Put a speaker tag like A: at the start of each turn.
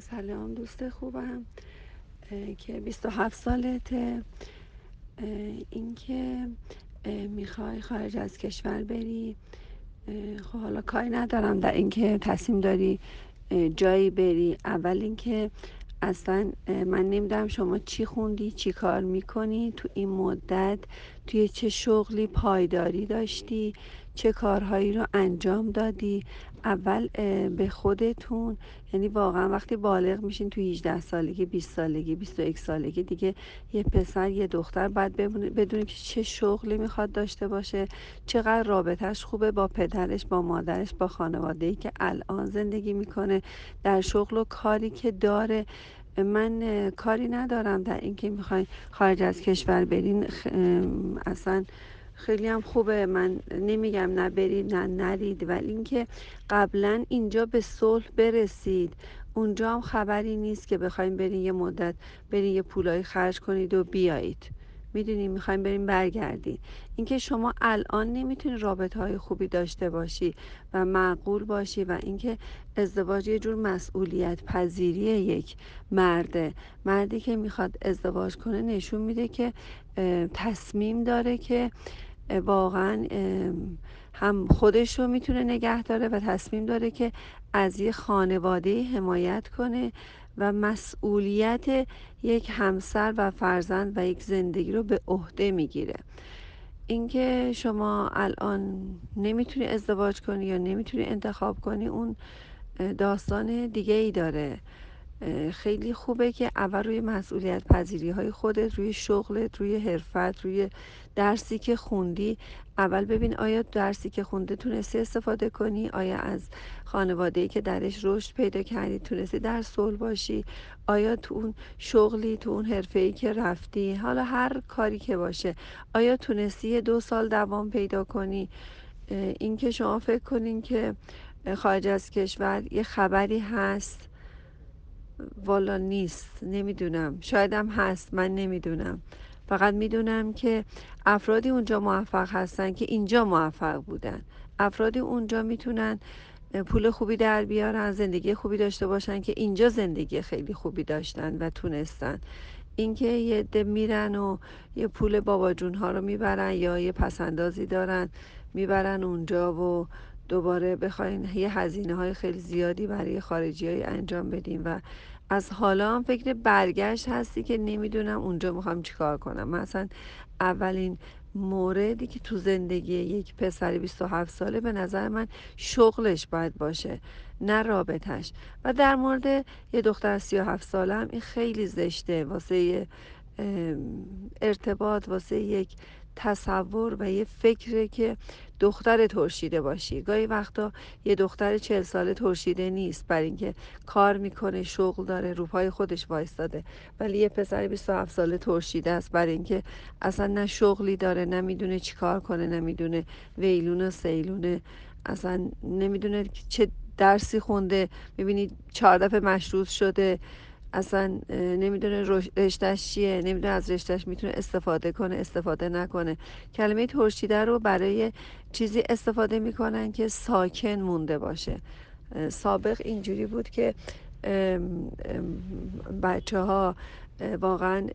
A: سلام دوست خوبم. که 27 سالته. اینکه می‌خوای خارج از کشور بری. خب حالا کاری ندارم در اینکه تصمیم داری جایی بری. اول اینکه اصلا من نمی‌دونم شما چی خوندی چی کار می‌کنی. تو این مدت توی چه شغلی پایداری داشتی؟ چه کارهایی رو انجام دادی؟ اول به خودتون یعنی واقعا وقتی بالغ میشین تو 18 سالگی 20 سالگی 21 سالگی دیگه یه پسر یه دختر باید بدونی که چه شغلی می‌خواد داشته باشه چقدر رابطهش خوبه با پدرش با مادرش با خانواده ای که الان زندگی می‌کنه. در شغل و کاری که داره من کاری ندارم در اینکه می‌خواین خارج از کشور برین. اصلا خیلی هم خوبه. من نمیگم نه برید نه نرید ولی اینکه قبلا اینجا به صلح برسید. اونجا هم خبری نیست که بخوایم برین یه مدت برین یه پولایی خرج کنید و بیایید. می‌دونی می‌خوایم بریم برگردی اینکه شما الان نمی‌تونی رابطه های خوبی داشته باشی و معقول باشی و اینکه ازدواج یه جور مسئولیت پذیری یک مرده. مردی که می‌خواد ازدواج کنه نشون میده که تصمیم داره که واقعا هم خودش رو می‌تونه نگه داره و تصمیم داره که از یه خانواده حمایت کنه و مسئولیت یک همسر و فرزند و یک زندگی رو به عهده می‌گیره. اینکه شما الان نمی‌تونی ازدواج کنی یا نمی‌تونی انتخاب کنی اون داستان دیگه ای داره. خیلی خوبه که اول روی مسئولیت پذیری های خودت روی شغلت روی حرفت روی درسی که خوندی. اول ببین آیا درسی که خونده تونستی استفاده کنی؟ آیا از خانواده که درش رشد پیدا کردی تونستی در صلح باشی؟ آیا تو اون شغلی تو اون حرفه ای که رفتی؟ حالا هر کاری که باشه. آیا تونستی دو سال دوام پیدا کنی؟ اینکه شما فکر کنین که خارج از کشور یه خبری هست. والا نیست نمی‌دونم. شایدم هست من نمی‌دونم. فقط می‌دونم که افرادی اونجا موفق هستن که اینجا موفق بودن. افرادی اونجا می‌تونن پول خوبی در بیارن زندگی خوبی داشته باشن که اینجا زندگی خیلی خوبی داشتن و تونستن. اینکه یه ده میرن و یه پول بابا جون ها رو می‌برن یا یه پسندازی دارن می‌برن اونجا و دوباره بخواین یه هزینه های خیلی زیادی برای خارجی های انجام بدیم و از حالا هم فکر برگشت هستی که نمی‌دونم اونجا می‌خوام چیکار کنم. مثلا اولین موردی که تو زندگی یک پسر 27 ساله به نظر من شغلش باید باشه نه رابطش و در مورد یه دختر 37 ساله هم این خیلی زشته. واسه ارتباط واسه یک تصور و یه فکره که دختر ترشیده باشی. گاهی وقتا یه دختر چل ساله ترشیده نیست بر اینکه کار می‌کنه شغل داره روپای خودش وایستاده. ولی یه پسر 27 ساله ترشیده است برای اینکه اصلا نه شغلی داره نه می‌دونه چی کار کنه نمی‌دونه ویلون و سیلونه اصلا نمی‌دونه چه درسی خونده. می‌بینی چهار دفعه مشروط شده. اصلا نمی‌دونه رشتهش چیه نمی‌دونه از رشتهش می‌تونه استفاده کنه استفاده نکنه. کلمه ترشیده رو برای چیزی استفاده می‌کنن که ساکن مونده باشه. سابق اینجوری بود که بچه ها واقعا